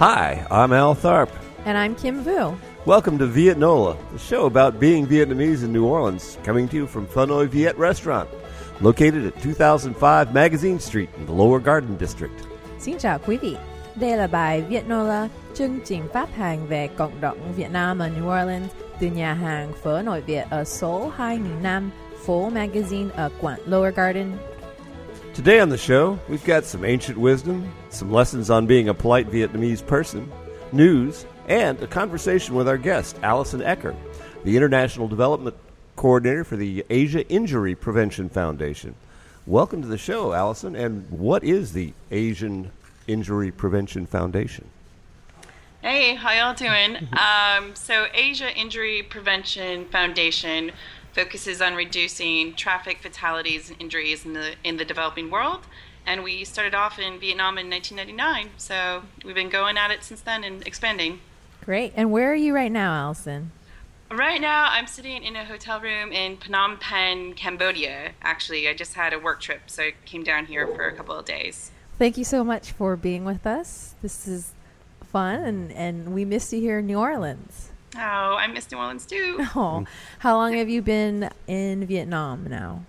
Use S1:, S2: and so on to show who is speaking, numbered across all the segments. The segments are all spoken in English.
S1: Hi, I'm Al Tharp.
S2: And I'm Kim Vu.
S1: Welcome to Vietnola, the show about being Vietnamese in New Orleans, coming to you from Hanoi Viet Restaurant, located at 2005 Magazine Street in the Lower Garden District.
S2: Xin chào quý vị. Đây là bài Vietnola, chương trình phát hành về cộng đồng Việt Nam ở New Orleans từ nhà hàng phở nội Việt ở số 2005 Phố Magazine ở quận Lower Garden.
S1: Today on the show, we've got some ancient wisdom, some lessons on being a polite Vietnamese person, news, and a conversation with our guest, Allison Ecker, the International Development Coordinator for the Asia Injury Prevention Foundation. Welcome to the show, Allison. And what is the Asian Injury Prevention Foundation?
S3: Hey, how y'all doing? um, so, Asia Injury Prevention Foundation focuses on reducing traffic fatalities and injuries in the in the developing world. And we started off in Vietnam in 1999. So we've been going at it since then and expanding.
S2: Great. And where are you right now, Allison?
S3: Right now, I'm sitting in a hotel room in Phnom Penh, Cambodia. Actually, I just had a work trip, so I came down here for a couple of days.
S2: Thank you so much for being with us. This is fun, and, and we missed you here in New Orleans.
S3: Oh, I miss New Orleans too.
S2: Oh, how long have you been in Vietnam now?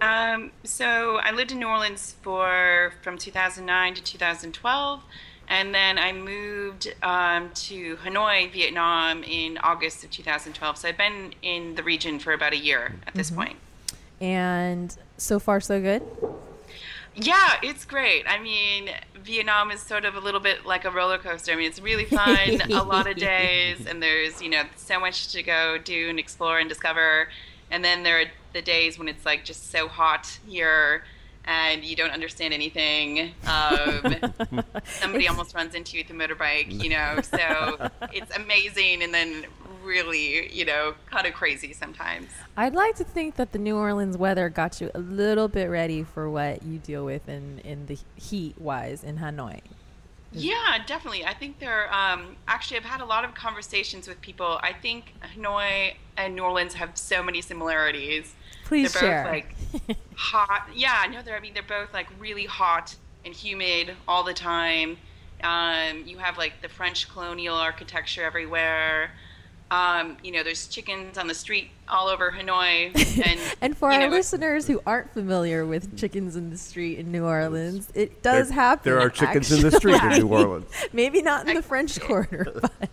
S3: Um, so I lived in New Orleans for from 2009 to 2012, and then I moved um, to Hanoi, Vietnam, in August of 2012. So I've been in the region for about a year at this mm-hmm. point.
S2: And so far, so good.
S3: Yeah, it's great. I mean, Vietnam is sort of a little bit like a roller coaster. I mean, it's really fun, a lot of days, and there's, you know, so much to go do and explore and discover. And then there are the days when it's like just so hot here and you don't understand anything. Um, somebody almost runs into you with a motorbike, you know, so it's amazing and then really, you know, kind of crazy sometimes.
S2: I'd like to think that the New Orleans weather got you a little bit ready for what you deal with in, in the heat wise in Hanoi.
S3: Yeah, definitely. I think there. Um, actually, I've had a lot of conversations with people. I think Hanoi and New Orleans have so many similarities.
S2: Please
S3: they're
S2: share.
S3: both like hot. Yeah, no, they're. I mean, they're both like really hot and humid all the time. Um, you have like the French colonial architecture everywhere. Um, you know, there's chickens on the street all over Hanoi.
S2: And, and for our know, listeners who aren't familiar with chickens in the street in New Orleans, it does
S1: there,
S2: happen.
S1: There are chickens actually. in the street in New Orleans.
S2: Maybe not in the French Quarter, but.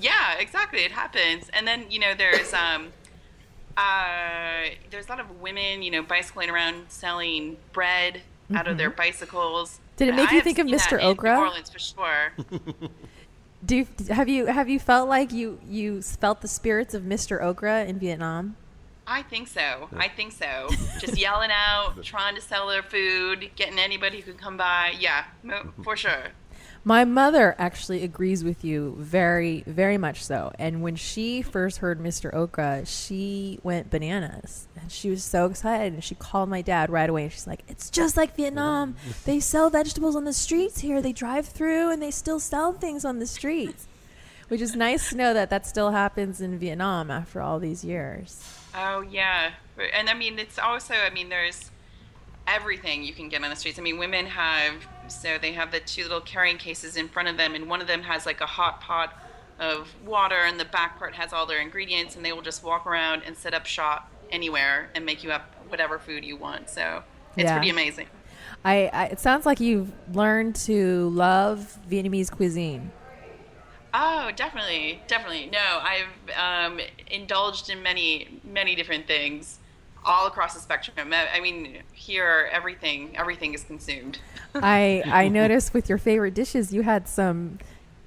S3: Yeah, exactly. It happens. And then, you know, there's. Um, uh, there's a lot of women, you know, bicycling around selling bread mm-hmm. out of their mm-hmm. bicycles.
S2: Did it make
S3: I
S2: you think of Mr. Okra?
S3: New Orleans for sure.
S2: Do have you have you felt like you you felt the spirits of Mr. Okra in Vietnam?
S3: I think so. I think so. Just yelling out, trying to sell their food, getting anybody who could come by. Yeah, mm-hmm. for sure.
S2: My mother actually agrees with you very, very much so. And when she first heard Mr. Okra, she went bananas. And she was so excited. And she called my dad right away. And she's like, It's just like Vietnam. They sell vegetables on the streets here. They drive through and they still sell things on the streets. Which is nice to know that that still happens in Vietnam after all these years.
S3: Oh, yeah. And I mean, it's also, I mean, there's everything you can get on the streets. I mean, women have so they have the two little carrying cases in front of them, and one of them has like a hot pot of water, and the back part has all their ingredients, and they will just walk around and set up shop anywhere and make you up whatever food you want. So it's yeah. pretty amazing.
S2: I, I, it sounds like you've learned to love Vietnamese cuisine.
S3: Oh, definitely, definitely. No, I've um, indulged in many, many different things all across the spectrum. I mean, here everything everything is consumed.
S2: I I noticed with your favorite dishes, you had some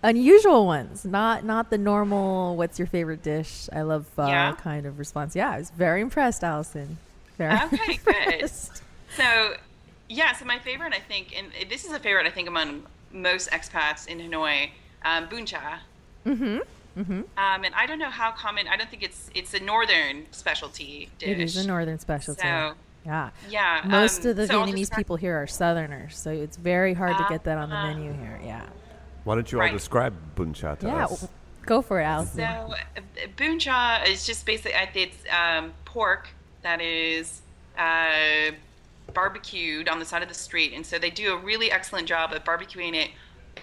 S2: unusual ones, not not the normal. What's your favorite dish? I love uh, yeah. kind of response. Yeah, I was very impressed, Allison. Very
S3: okay, impressed. good. So, yeah, so my favorite, I think, and this is a favorite, I think, among most expats in Hanoi, um, bún chả.
S2: Mm-hmm. Mm-hmm.
S3: Um, and I don't know how common. I don't think it's it's a northern specialty dish.
S2: It is a northern specialty.
S3: So,
S2: yeah.
S3: Yeah.
S2: Most
S3: um,
S2: of the
S3: so
S2: Vietnamese people here are Southerners, so it's very hard uh, to get that on the uh, menu here. Yeah.
S1: Why don't you
S3: right.
S1: all describe bún chả to
S2: yeah,
S1: us?
S2: Go for it, Allison.
S3: So uh, bún chả is just basically it's um, pork that is uh, barbecued on the side of the street, and so they do a really excellent job of barbecuing it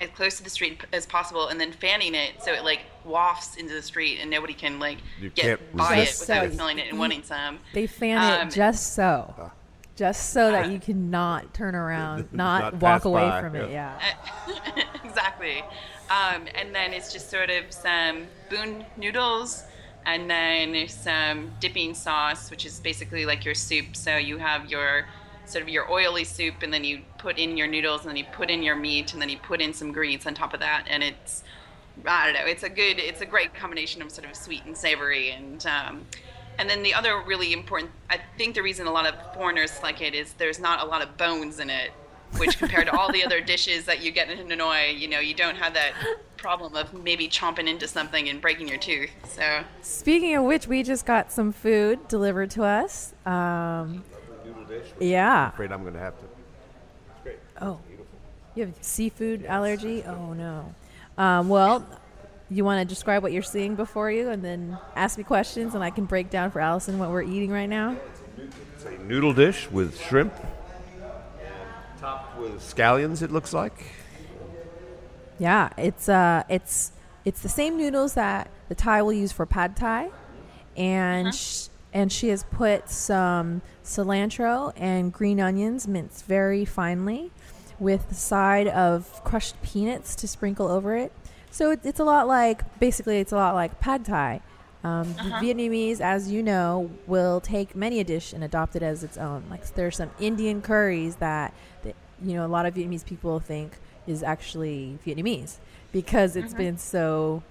S3: as close to the street as possible, and then fanning it so it like wafts into the street, and nobody can like
S1: You
S3: get
S1: can't
S3: by it without
S2: it.
S3: smelling it and wanting some.
S2: They fan
S3: Um,
S2: it just so, just so that
S3: uh,
S2: you cannot turn around, not,
S1: Not
S2: walk away
S1: by,
S2: from it.
S1: yeah.
S2: Yeah.
S3: exactly. Um, and then it's just sort of some bún noodles and then some dipping sauce, which is basically like your soup. So you have your sort of your oily soup, and then you put in your noodles, and then you put in your meat, and then you put in some greens on top of that, and it's I don't know. It's a good. It's a great combination of sort of sweet and savory, and um, and then the other really important. I think the reason a lot of foreigners like it is there's not a lot of bones in it, which compared to all the other dishes that you get in Hanoi, you know, you don't have that problem of maybe chomping into something and breaking your tooth. So
S2: Speaking of which, we just got some food delivered to us. Um, yeah.
S1: I'm afraid I'm going to have to.
S2: Oh, you have seafood allergy? Oh no. Um, well, you want to describe what you're seeing before you, and then ask me questions, and I can break down for Allison what we're eating right now.
S1: It's a noodle dish with shrimp, topped with scallions. It looks like.
S2: Yeah, it's uh, it's it's the same noodles that the Thai will use for pad Thai, and sh- and she has put some cilantro and green onions minced very finely, with the side of crushed peanuts to sprinkle over it. So it, it's a lot like basically it's a lot like pad Thai. Um, the Vietnamese, as you know, will take many a dish and adopt it as its own. Like there's some Indian curries that, that you know a lot of Vietnamese people think is actually Vietnamese because it's been so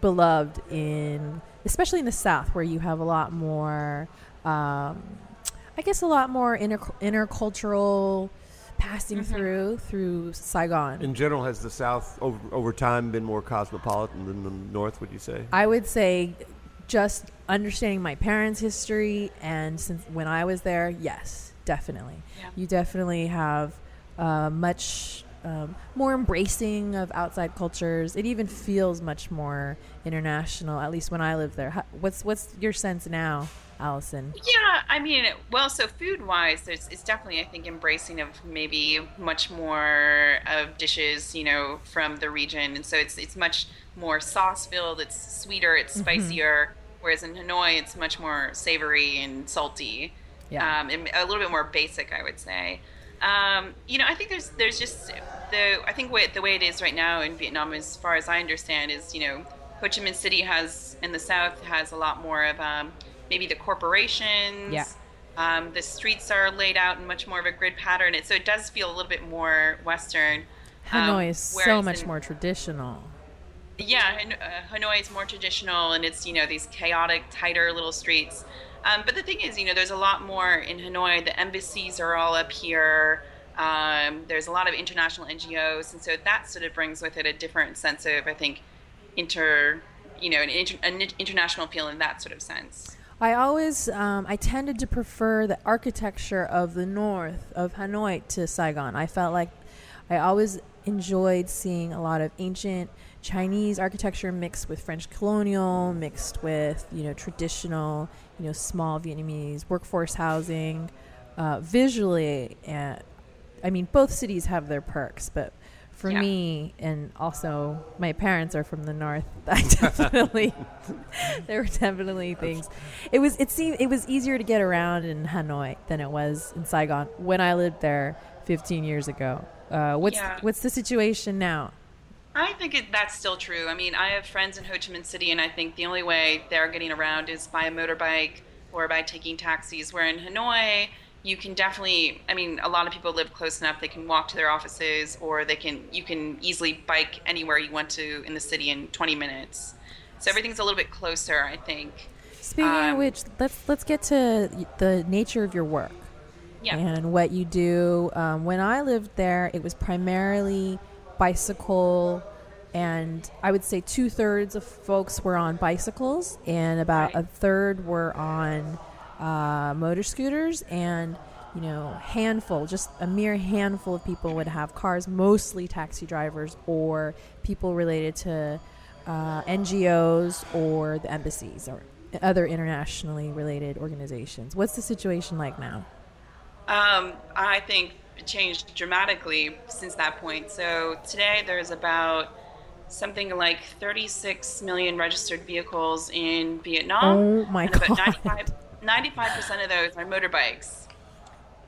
S2: beloved in, especially in the South, where you have a lot more, um, I guess, a lot more inter- intercultural passing through through Saigon.
S1: In general, has the South over, over time been more cosmopolitan than the North? Would you say?
S2: I would say just understanding my parents' history and since when I was there, yes, definitely.
S3: Yeah.
S2: You definitely have uh, much um, more embracing of outside cultures. It even feels much more international. At least when I lived there. How, what's what's your sense now, Allison?
S3: Yeah, I mean, well, so food wise, there's it's definitely I think embracing of maybe much more of dishes, you know, from the region, and so it's it's much more sauce filled. It's sweeter, it's spicier. Whereas in Hanoi, it's much more savory and salty,
S2: Yeah.
S3: um, and a little bit more basic, I would say. Um, you know, I think there's there's just the I think what, the way it is right now in Vietnam, as far as I understand, is you know Ho Chi Minh City has in the south has a lot more of um, maybe the corporations.
S2: Yeah.
S3: Um, the streets are laid out in much more of a grid pattern. It, so it does feel a little bit more Western.
S2: Hanoi
S3: Um,
S2: is so much
S3: in-
S2: more traditional.
S3: yeah, Han- uh, Hanoi is more traditional, and it's you know these chaotic, tighter little streets. Um, but the thing is, you know, there's a lot more in Hanoi. The embassies are all up here. Um, there's a lot of international NGOs, and so that sort of brings with it a different sense of, I think, inter, you know, an, inter- an international feel in that sort of sense.
S2: I always, um, I tended to prefer the architecture of the north of Hanoi to Saigon. I felt like I always enjoyed seeing a lot of ancient Chinese architecture mixed with French colonial, mixed with you know traditional, you know small Vietnamese workforce housing. Uh, visually, uh, I mean, both cities have their perks, but for
S3: Yeah.
S2: me, and also my parents are from the north, I definitely there were definitely things. It was it seemed it was easier to get around in Hanoi than it was in Saigon when I lived there 15 years ago. Uh, what's
S3: Yeah.
S2: what's the situation now?
S3: I think it, that's still true. I mean, I have friends in Ho Chi Minh City, and I think the only way they're getting around is by a motorbike or by taking taxis. Where in Hanoi, you can definitely. I mean, a lot of people live close enough; they can walk to their offices, or they can. You can easily bike anywhere you want to in the city in 20 minutes. So everything's a little bit closer, I think.
S2: Speaking of
S3: Um,
S2: which, let's let's get to the nature of your work
S3: Yeah.
S2: and what you do. Um, when I lived there, it was primarily bicycle, and I would say two thirds of folks were on bicycles, and about
S3: Right.
S2: a third were on uh, motor scooters, and you know, handful, just a mere handful of people would have cars, mostly taxi drivers or people related to uh, NGOs or the embassies or other internationally related organizations. What's the situation like now?
S3: Um, I think it changed dramatically since that point. So today there's about something like 36 million registered vehicles in Vietnam.
S2: Oh my god.
S3: About 95 percent of those are motorbikes.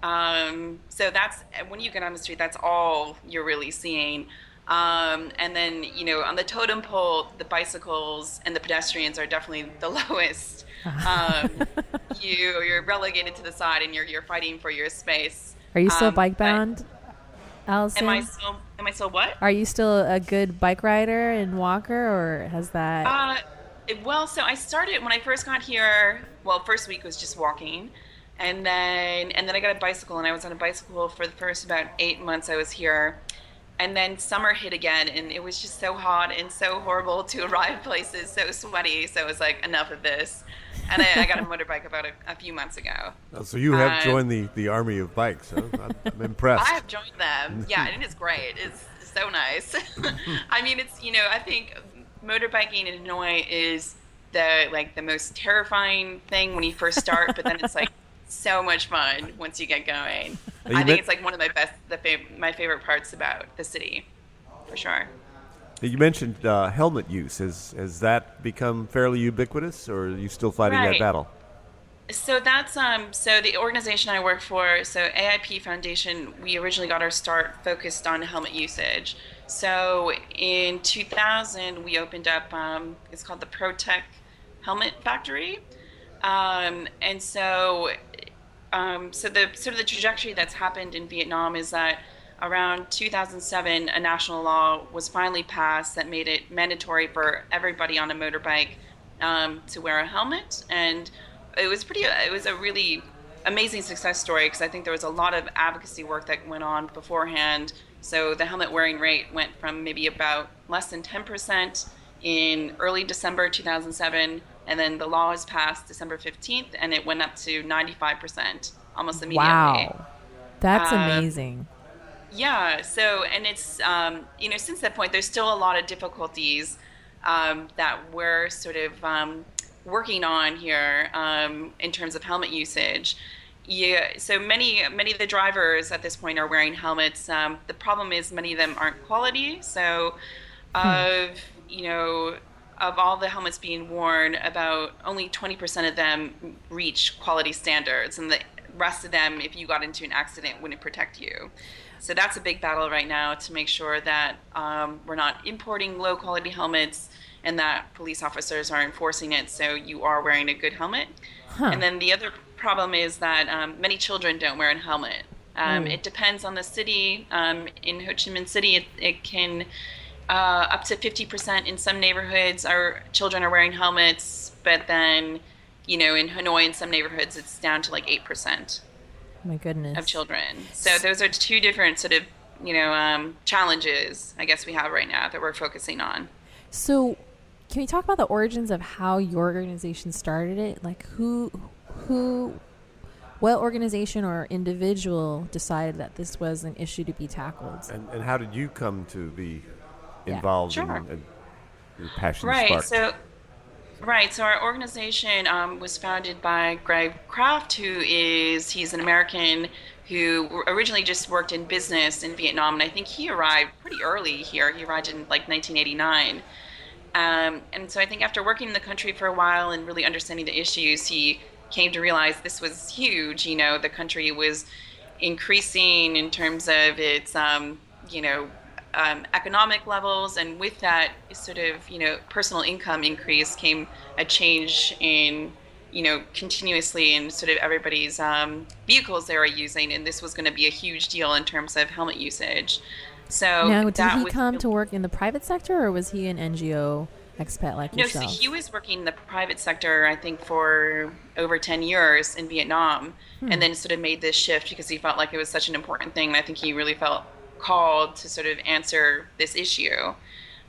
S3: Um, so that's when you get on the street, that's all you're really seeing. Um, and then you know on the totem pole, the bicycles and the pedestrians are definitely the lowest. Um, you you're relegated to the side, and you're you're fighting for your space.
S2: Are you still
S3: Um,
S2: bike bound, Allison?
S3: Am I still am I still what?
S2: Are you still a good bike rider and walker, or has that?
S3: Uh, well, so I started when I first got here. Well, first week was just walking, and then and then I got a bicycle, and I was on a bicycle for the first about eight months I was here, and then summer hit again, and it was just so hot and so horrible to arrive places, so sweaty. So it was like enough of this, and I, I got a motorbike about a, a few months ago.
S1: Oh, So you have
S3: Uh,
S1: joined the, the army of bikes. Huh? I'm, I'm impressed.
S3: I have joined them. Yeah, and it's great. It's so nice. I mean, it's you know, I think motorbiking in Hanoi is the like the most terrifying thing when you first start, but then it's like so much fun once you get going.
S1: you
S3: I think it's like one of my best, the fav- my favorite parts about the city, for sure.
S1: You mentioned uh, helmet use. Has has that become fairly ubiquitous, or are you still fighting that battle?
S3: So that's um so the organization I work for, so AIP Foundation, we originally got our start focused on helmet usage. So in 2000, we opened up um, it's called the Protec Helmet Factory, um, and so um, so the sort of the trajectory that's happened in Vietnam is that around 2007, a national law was finally passed that made it mandatory for everybody on a motorbike um, to wear a helmet, and it was pretty. It was a really amazing success story because I think there was a lot of advocacy work that went on beforehand. So the helmet wearing rate went from maybe about less than 10% in early December 2007, and then the law was passed December 15th, and it went up to 95% almost immediately.
S2: wow, that's
S3: Uh,
S2: amazing.
S3: Yeah. So, and it's um, you know since that point, there's still a lot of difficulties um, that we're sort of um, working on here um, in terms of helmet usage. Yeah. So many many of the drivers at this point are wearing helmets. Um, the problem is many of them aren't quality. So, of you know. Of all the helmets being worn, about only 20% of them reach quality standards, and the rest of them, if you got into an accident, wouldn't protect you. So that's a big battle right now to make sure that um, we're not importing low quality helmets and that police officers are enforcing it so you are wearing a good helmet.
S2: Huh.
S3: And then the other problem is that um, many children don't wear a helmet. Um,
S2: Mm.
S3: It depends on the city. Um, in Ho Chi Minh City, it, it can uh, up to 50% in some neighborhoods our children are wearing helmets, but then, you know, in Hanoi, in some neighborhoods, it's down to like 8%
S2: My goodness.
S3: of children. So those are two different sort of you know um, challenges I guess we have right now that we're focusing on.
S2: So, can we talk about the origins of how your organization started it? Like, who, who, what organization or individual decided that this was an issue to be tackled?
S1: And, and how did you come to be
S2: Yeah.
S1: involved
S3: Sure.
S1: in, in your passion
S3: Right.
S1: sparked?
S3: So. Right, so our organization um, was founded by Greg Craft, who is he's an American who originally just worked in business in Vietnam, and I think he arrived pretty early here. He arrived in like 1989, um, and so I think after working in the country for a while and really understanding the issues, he came to realize this was huge. You know, the country was increasing in terms of its, um, you know, um, economic levels, and with that sort of, you know, personal income increase came a change in, you know, continuously in sort of everybody's um, vehicles they were using, and this was going to be a huge deal in terms of helmet usage. So
S2: now, did he
S3: was-
S2: come to work in the private sector, or was he an NGO expat like
S3: No, so he was working in the private sector, I think, for over 10 years in Vietnam, and then sort of made this shift because he felt like it was such an important thing. And I think he really felt called to sort of answer this issue.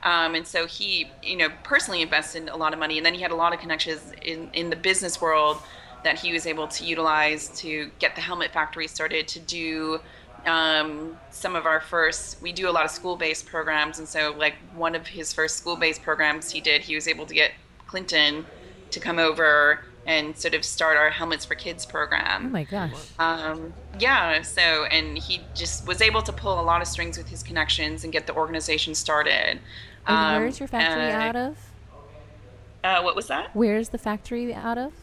S3: Um, and so he, you know, personally invested a lot of money, and then he had a lot of connections in, in the business world that he was able to utilize to get the helmet factory started to do um, some of our first we do a lot of school-based programs and so like one of his first school-based programs he did he was able to get clinton to come over and sort of start our Helmets for Kids program.
S2: Oh my gosh.
S3: Um, yeah, so, and he just was able to pull a lot of strings with his connections and get the organization started. Um,
S2: where's your factory
S3: uh,
S2: out of?
S3: Uh, what was that?
S2: Where's the factory out of?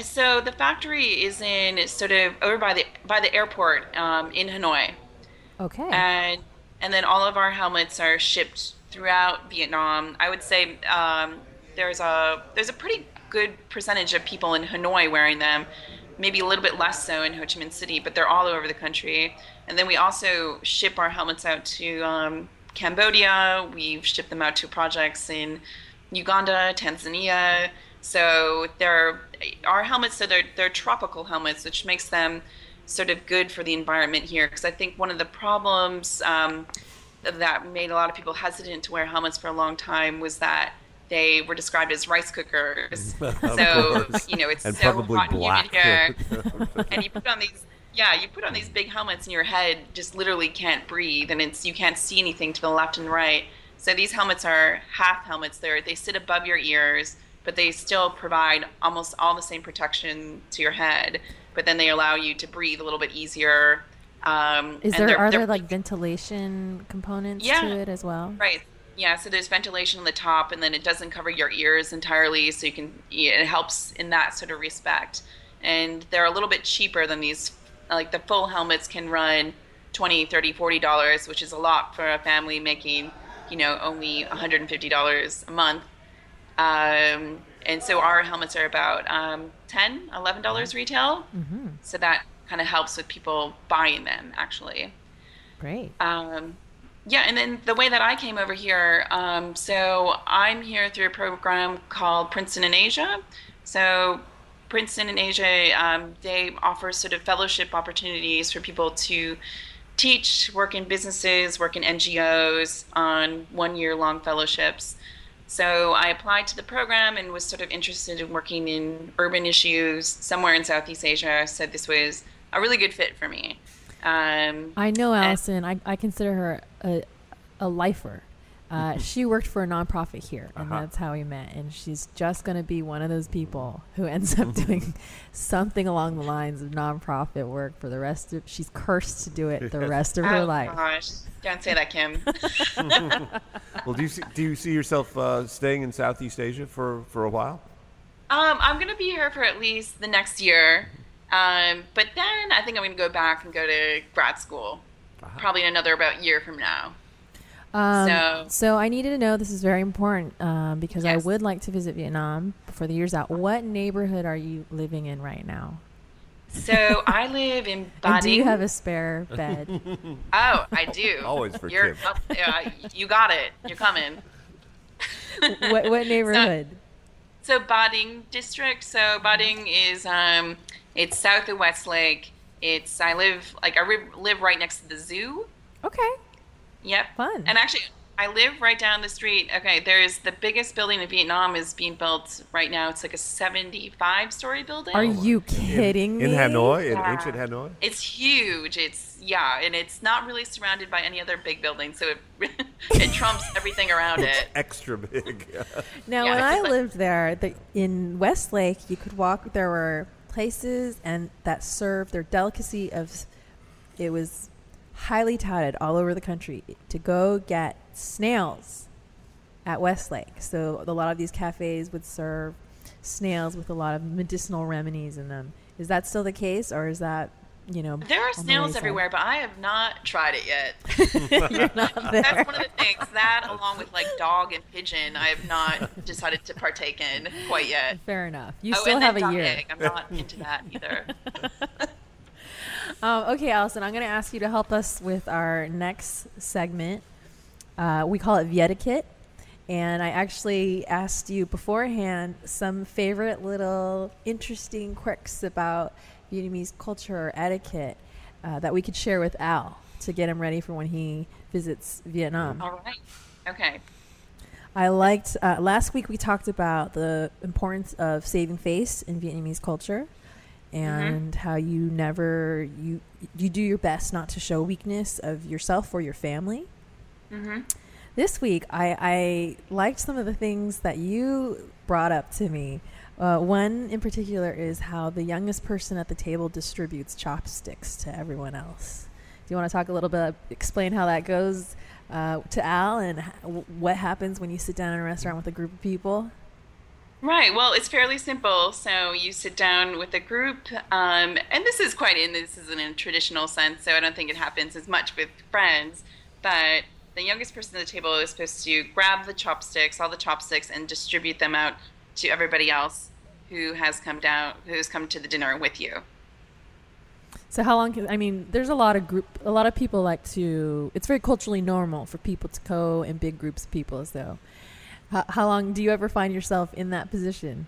S3: So the factory is in sort of over by the by the airport um, in Hanoi,
S2: Okay.
S3: and and then all of our helmets are shipped throughout Vietnam. I would say um, there's a there's a pretty good percentage of people in Hanoi wearing them, maybe a little bit less so in Ho Chi Minh City, but they're all over the country. And then we also ship our helmets out to um, Cambodia. We've shipped them out to projects in Uganda, Tanzania. So they're our helmets. So they're they're tropical helmets, which makes them sort of good for the environment here. Because I think one of the problems um, that made a lot of people hesitant to wear helmets for a long time was that they were described as rice cookers. so
S1: course.
S3: you know it's
S1: And
S3: so hot and humid here, and you put on these. Yeah, you put on these big helmets and your head just literally can't breathe, and it's you can't see anything to the left and right. So these helmets are half helmets. They they sit above your ears, but they still provide almost all the same protection to your head. But then they allow you to breathe a little bit easier. Um,
S2: Is there
S3: they're-
S2: are
S3: they're-
S2: there like ventilation components
S3: Yeah.
S2: to it as well?
S3: Right. Yeah. So there's ventilation on the top, and then it doesn't cover your ears entirely, so you can. It helps in that sort of respect. And they're a little bit cheaper than these. Like the full helmets can run 20 30 40 dollars which is a lot for a family making you know only 150 dollars a month um, and so our helmets are about um, 10 11 dollars retail
S2: Mm-hmm.
S3: so that kind of helps with people buying them actually
S2: Great.
S3: um, yeah, and then the way that I came over here, um, so I'm here through a program called Princeton in Asia. So Princeton in Asia, um, they offer sort of fellowship opportunities for people to teach, work in businesses, work in NGOs on one year long fellowships. So I applied to the program and was sort of interested in working in urban issues somewhere in Southeast Asia. So this was a really good fit for me. Um,
S2: I know Allison. I, I consider her a, a lifer. Uh, she worked for a nonprofit here, and
S1: Uh-huh.
S2: that's how we met. And she's just going to be one of those people who ends up doing something along the lines of nonprofit work for the rest of. She's cursed to do it the rest of her
S3: oh,
S2: life.
S3: Gosh, don't say that, Kim.
S1: well, do you see, do you see yourself uh, staying in Southeast Asia for, for a while?
S3: um, I'm gonna be here for at least the next year, um, but then I think I'm gonna go back and go to grad school,
S1: Uh-huh.
S3: probably in another about year from now.
S2: Um,
S3: So-
S2: so I needed to know this is very important um, because I would like to visit Vietnam before the year's out. What neighborhood are you living in right now?
S3: So I live in Ba
S2: And do you have a spare bed?
S3: Oh, I do.
S1: Always for
S3: You're,
S1: Kim.
S3: up- yeah, you got it. You're coming.
S2: what, what neighborhood?
S3: So Ba Dinh district. So Ba Dinh is um, it's south of Westlake. It's I live like I live, live right next to the zoo.
S2: Okay.
S3: Yep.
S2: Fun.
S3: And actually, I live right down the street. Okay, there's the biggest building in Vietnam is being built right now. It's like a 75 story building.
S2: Are oh, you kidding
S1: In
S2: me?
S1: Hanoi, in
S3: Yeah.
S1: ancient Hanoi?
S3: It's huge. It's yeah, and it's not really surrounded by any other big building, so it it trumps everything around it.
S1: Extra big.
S2: Now,
S3: Yeah,
S2: when I
S3: like-
S2: lived there, the, in Westlake, you could walk. There were places and that served their delicacy of. It was highly touted all over the country to go get snails at Westlake. So a lot of these cafes would serve snails with a lot of medicinal remedies in them. Is that still the case, or is that you know?
S3: There are
S2: on the
S3: snails everywhere, but I have not tried it yet.
S2: You're not there.
S3: That's one of the things. That, along with like dog and pigeon, I have not decided to partake in quite yet.
S2: Fair enough. You
S3: oh,
S2: still have a year.
S3: egg. I'm not into that either.
S2: Um, okay, Allison, I'm going to ask you to help us with our next segment. Uh, we call it Vietiquette. And I actually asked you beforehand some favorite little interesting quirks about Vietnamese culture or etiquette uh, that we could share with Al to get him ready for when he visits Vietnam.
S3: All right. Okay.
S2: I liked uh, last week we talked about the importance of saving face in Vietnamese culture and how you never you you do your best not to show weakness of yourself or your family.
S3: Mm-hmm.
S2: This week I, I liked some of the things that you brought up to me Uh, one in particular is how the youngest person at the table distributes chopsticks to everyone else. Do you want to talk a little bit, explain how that goes uh, to Al, and what happens when you sit down in a restaurant with a group of people?
S3: Right. Well, it's fairly simple. So you sit down with a group, um, and this is quite in this isn't in a traditional sense. So I don't think it happens as much with friends. But the youngest person at the table is supposed to grab the chopsticks, all the chopsticks, and distribute them out to everybody else who has come down, who has come to the dinner with you.
S2: So how long? Can, I mean, there's a lot of group. A lot of people like to. It's very culturally normal for people to go in big groups of people. So, how, how long do you ever find yourself in that position?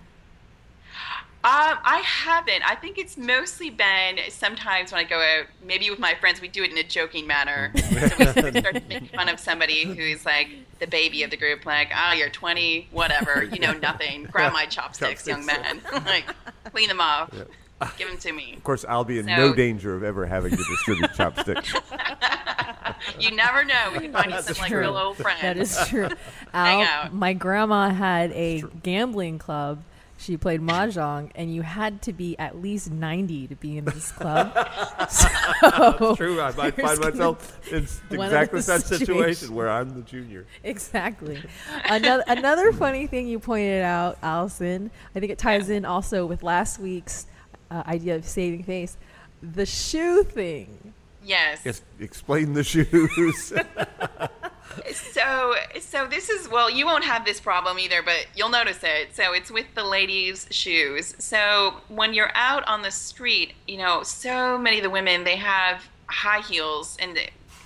S3: Um, I haven't. I think it's mostly been sometimes when I go out, maybe with my friends, we do it in a joking manner. so we start to make fun of somebody who's like the baby of the group, like, oh, you're 20, whatever, you know nothing. Grab my chopsticks, young man. like, clean them off. Give them to me.
S1: Of course, I'll be in
S3: So-
S1: no danger of ever having to distribute chopsticks.
S3: You never know. We can find you some like real old friend.
S2: That is true.
S3: Hang
S2: Al,
S3: out.
S2: my grandma had a gambling club. She played mahjong, and you had to be at least 90 to be in this club. so,
S1: True, I might find myself in exactly
S2: those
S1: that situation
S2: situations.
S1: where I'm the junior.
S2: Exactly. another another funny thing you pointed out, Allison. I think it ties in also with last week's uh, idea of saving face. The shoe thing.
S3: yes.
S1: Yes, explain the shoes.
S3: So, so this is well, you won't have this problem either, but you'll notice it. So it's with the ladies' shoes. So when you're out on the street, you know, so many of the women they have high heels, and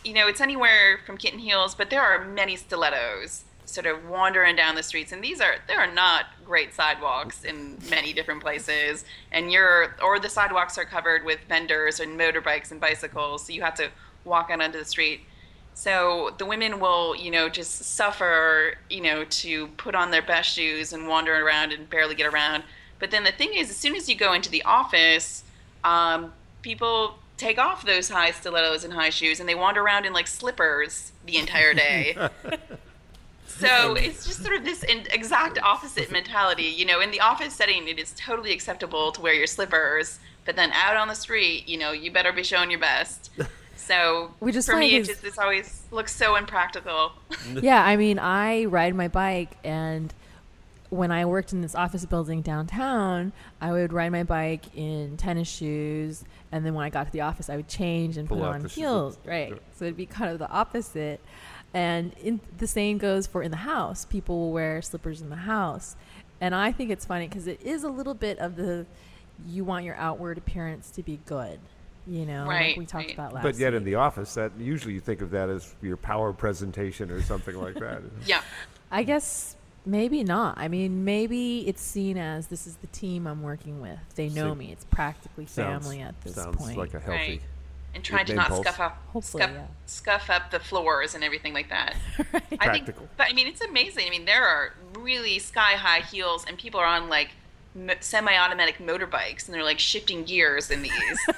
S3: you know, it's anywhere from kitten heels, but there are many stilettos sort of wandering down the streets, and these are there are not great sidewalks in many different places, and you're or the sidewalks are covered with vendors and motorbikes and bicycles, so you have to walk out onto the street. So the women will, you know, just suffer, you know, to put on their best shoes and wander around and barely get around. But then the thing is, as soon as you go into the office, um, people take off those high stilettos and high shoes and they wander around in like slippers the entire day. so it's just sort of this in- exact opposite mentality. You know, in the office setting, it is totally acceptable to wear your slippers, but then out on the street, you know, you better be showing your best. So
S2: Which is
S3: for
S2: funny
S3: me, it just it's always looks so impractical.
S2: yeah, I mean, I ride my bike, and when I worked in this office building downtown, I would ride my bike in tennis shoes, and then when I got to the office, I would change and
S1: Pull
S2: put on
S1: the shoes.
S2: heels. Right,
S1: Yeah.
S2: so it'd be kind of the opposite. And in, the same goes for in the house. People will wear slippers in the house, and I think it's funny because it is a little bit of the you want your outward appearance to be good, you know, like
S3: Right,
S2: we talked
S3: right.
S2: about last.
S1: but yet in the office, that usually you think of that as your power presentation or something like that.
S3: Yeah.
S2: I guess maybe not. I mean, maybe it's seen as this is the team I'm working with. They know
S1: See,
S2: me. It's practically
S1: Sounds-
S2: family at this point.
S1: sounds like a healthy.
S3: Right. And trying to not
S1: pulse.
S3: scuff up, scuff,
S2: yeah.
S3: scuff up the floors and everything like that. I think,
S1: Practical.
S3: but I mean, it's amazing. I mean, there are really sky high heels, and people are on like semi-automatic motorbikes, and they're like shifting gears in these.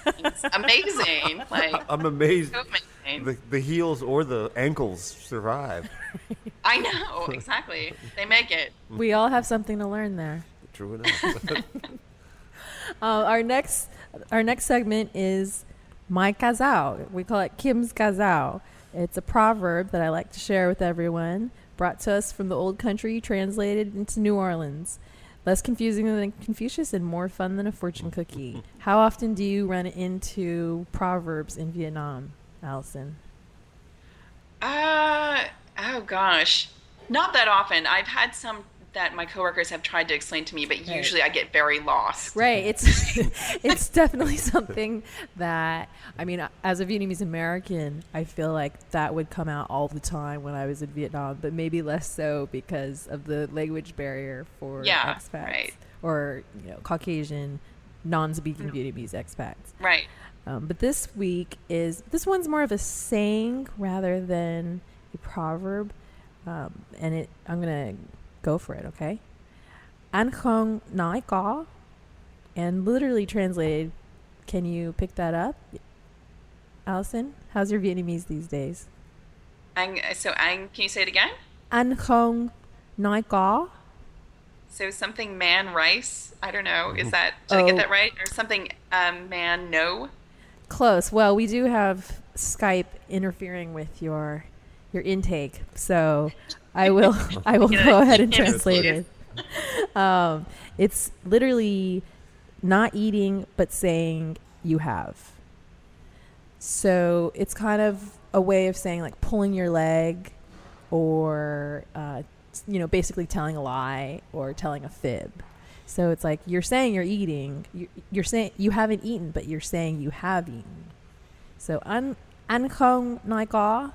S3: it's amazing. Like
S1: I'm amazed
S3: so amazing.
S1: the, the heels or the ankles survive.
S3: I know exactly. They make it.
S2: we all have something to learn there.
S1: True enough.
S2: Uh, our next, our next segment is my ca dao. We call it Kim's ca dao. It's a proverb that I like to share with everyone, brought to us from the old country, translated into New Orleans. Less confusing than Confucius and more fun than a fortune cookie. How often do you run into proverbs in Vietnam, Allison?
S3: Uh, oh gosh, not that often. I've had some that my coworkers have tried to explain to me, but
S2: Right.
S3: usually I get very lost.
S2: Right. It's it's definitely something that I mean, as a Vietnamese American, I feel like that would come out all the time when I was in Vietnam, but maybe less so because of the language barrier for
S3: Yeah,
S2: expats
S3: right.
S2: or you know Caucasian non-speaking Vietnamese expats.
S3: Right.
S2: Um, but this week is this one's more of a saying rather than a proverb, um, and it I'm gonna go for it. Okay, An không nói có, and literally translated. Can you pick that up, Allison? How's your Vietnamese these days?
S3: Ang, so, Ang, can you say it again?
S2: An không nói có.
S3: So something man rice. I don't know. Is that did I
S2: Oh.
S3: get that right? Or something um, man no?
S2: Close. Well, we do have Skype interfering with your your intake, so I will I will go ahead and translate it. Um, it's literally not eating, but saying you have. So it's kind of a way of saying like pulling your leg, or uh, you know, basically telling a lie or telling a fib. So it's like you're saying you're eating, you're, you're saying you haven't eaten, but you're saying you have eaten. So an an không nói có.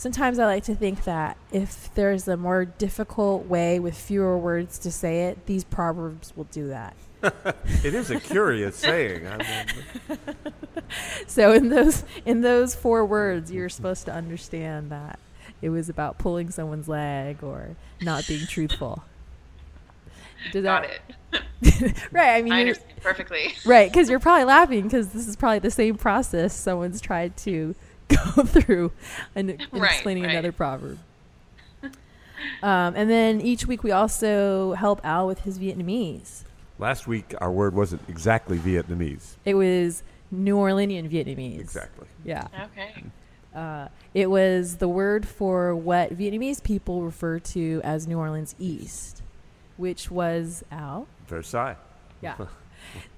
S2: Sometimes I like to think that if there's a more difficult way with fewer words to say it, these proverbs will do that.
S1: It is a curious saying. I mean,
S2: So in those in those four words, you're supposed to understand that it was about pulling someone's leg or not being truthful. Does
S3: Got
S2: that
S3: it.
S2: right? I mean,
S3: I understand perfectly.
S2: right? Because you're probably laughing because this is probably the same process someone's tried to go through and, in
S3: Right,
S2: explaining
S3: right.
S2: another proverb. Um, and then each week we also help Al with his Vietnamese.
S1: last week our word wasn't exactly Vietnamese.
S2: It was New Orleanian Vietnamese.
S1: Exactly.
S2: Yeah.
S3: Okay.
S2: Uh, it was the word for what Vietnamese people refer to as New Orleans East, which was Al.
S1: Versailles.
S2: Yeah.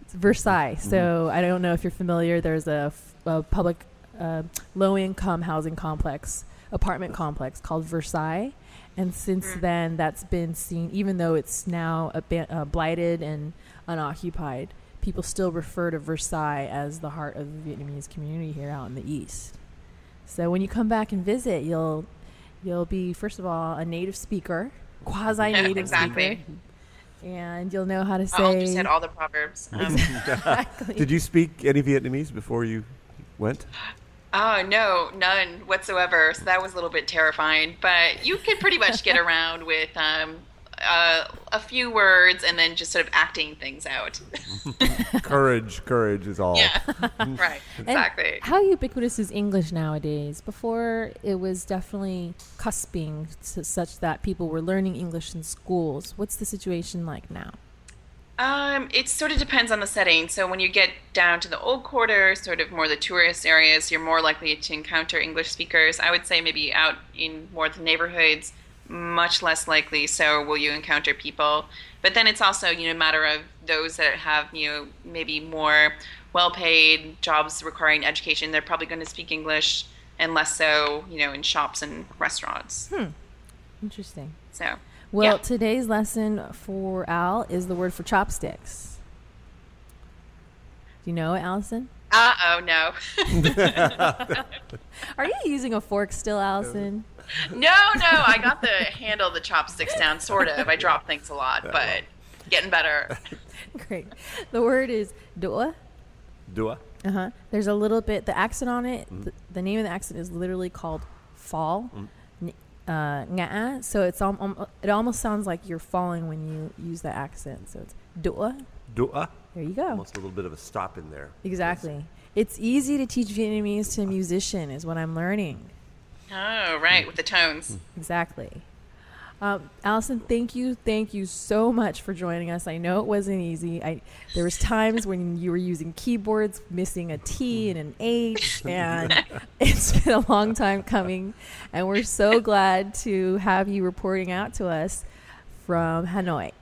S2: Versailles. So I don't know if you're familiar. There's a, f- a public uh, low income housing complex, apartment complex called Versailles. And since then, that's been seen, even though it's now aban- uh, blighted and unoccupied, people still refer to Versailles as the heart of the Vietnamese community here out in the East. So when you come back and visit, you'll you'll be first of all a native speaker, quasi native
S3: Exactly.
S2: speaker, and you'll know how to say
S3: I'll just hit all the proverbs. Um,
S2: exactly.
S1: Did you speak any Vietnamese before you went?
S3: Oh no, none whatsoever. So that was a little bit terrifying. But you could pretty much get around with um, uh, a few words and then just sort of acting things out.
S1: courage, courage is all.
S3: yeah. right.
S2: And
S3: Exactly.
S2: how ubiquitous is English nowadays? Before, it was definitely cusping to such that people were learning English in schools. What's the situation like now?
S3: Um, it sort of depends on the setting. So when you get down to the old quarter, sort of more the tourist areas, you're more likely to encounter English speakers. I would say maybe out in more the neighborhoods, much less likely. So will you encounter people? But then it's also you know a matter of those that have you know maybe more well-paid jobs requiring education. They're probably going to speak English, and less so you know in shops and restaurants. Hmm.
S2: Interesting.
S3: So
S2: Well,
S3: Yeah.
S2: today's lesson for Al is the word for chopsticks. Do you know it, Allison?
S3: uh oh no.
S2: Are you using a fork still, Allison?
S3: No, no, I got the handle of the chopsticks down, sort of. I drop things a lot, but getting better.
S2: Great. The word is doa.
S1: Dua.
S2: Uh huh. There's a little bit the accent on it. The, the name of the accent is literally called fall. N- Uh, ngã. So it's al- um, it almost sounds like you're falling when you use the accent. So it's dua.
S1: Dua.
S2: There you go.
S1: Almost a little bit of a stop in there.
S2: Exactly. It's easy to teach Vietnamese to a musician, is what I'm learning.
S3: Oh, right, with the tones.
S2: Exactly. Um, Allison, thank you, thank you so much for joining us. I know it wasn't easy. I there was times when you were using keyboards, missing a T and an H, and it's been a long time coming. And we're so glad to have you reporting out to us from Hanoi.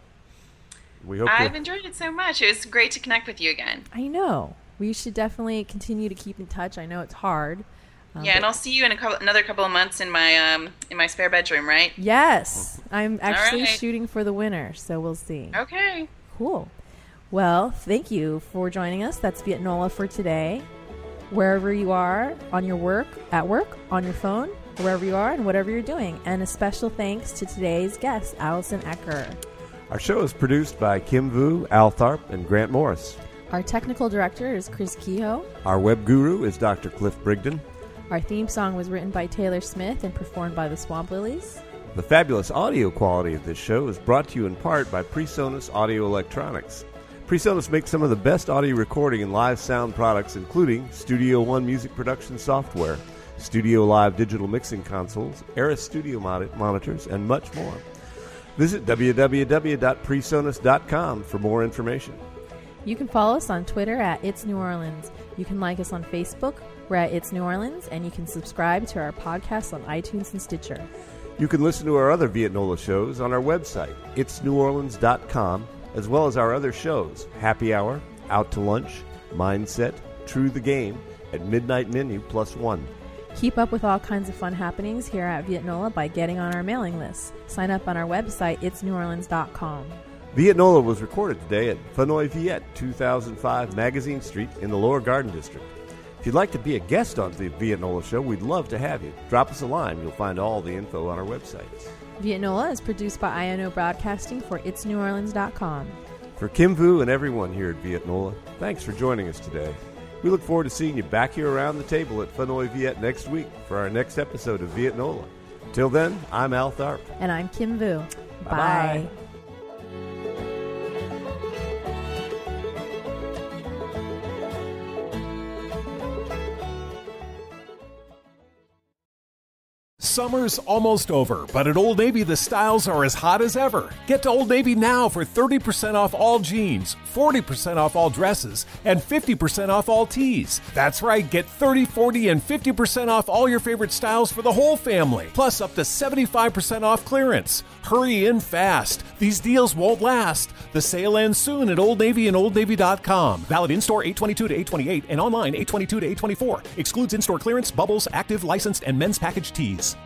S1: We hope
S3: I've enjoyed it so much. It was great to connect with you again.
S2: I know we should definitely continue to keep in touch. I know it's hard. Um,
S3: yeah, and I'll see you in a couple, another couple of months in my um in my spare bedroom, right?
S2: Yes, I'm actually
S3: right.
S2: shooting for the winner, so we'll see.
S3: Okay.
S2: Cool. Well, thank you for joining us. That's Vietnola for today. Wherever you are, on your work, at work, on your phone, wherever you are, and whatever you're doing. And a special thanks to today's guest, Allison Ecker.
S1: our show is produced by Kim Vu, Al Tharp, and Grant Morris.
S2: Our technical director is Chris Kehoe.
S1: Our web guru is Dr. Cliff Brigden.
S2: Our theme song was written by Taylor Smith and performed by the Swamp Lilies.
S1: The fabulous audio quality of this show is brought to you in part by PreSonus Audio Electronics. PreSonus makes some of the best audio recording and live sound products, including Studio One music production software, Studio Live digital mixing consoles, Eris Studio mon- monitors, and much more. Visit www.presonus.com for more information.
S2: You can follow us on Twitter at It's New Orleans. You can like us on Facebook. We're at It's New Orleans, and you can subscribe to our podcast on iTunes and Stitcher.
S1: You can listen to our other Vietnola shows on our website, itsneworleans.com, as well as our other shows Happy Hour, Out to Lunch, Mindset, True the Game, and Midnight Menu Plus One.
S2: Keep up with all kinds of fun happenings here at Vietnola by getting on our mailing list. Sign up on our website, itsneworleans.com.
S1: Vietnola was recorded today at Pho Noi Viet, 2005 Magazine Street in the Lower Garden District. If you'd like to be a guest on the Vietnola show, we'd love to have you. Drop us a line. You'll find all the info on our website.
S2: Vietnola is produced by INO Broadcasting for itsneworleans.com.
S1: For Kim Vu and everyone here at Vietnola, thanks for joining us today. We look forward to seeing you back here around the table at Pho Noi Viet next week for our next episode of Vietnola. Till then, I'm Al Tharp.
S2: And I'm Kim Vu.
S1: Bye-bye.
S2: Bye.
S4: Summer's almost over, but at Old Navy the styles are as hot as ever. Get to Old Navy now for 30% off all jeans, 40% off all dresses, and 50% off all tees. That's right, get 30, 40, and 50% off all your favorite styles for the whole family, plus up to 75% off clearance. Hurry in fast. These deals won't last. The sale ends soon at Old Navy and OldNavy.com. Valid in store 822 to 828 and online 822 to 824. Excludes in store clearance, bubbles, active, licensed, and men's package tees.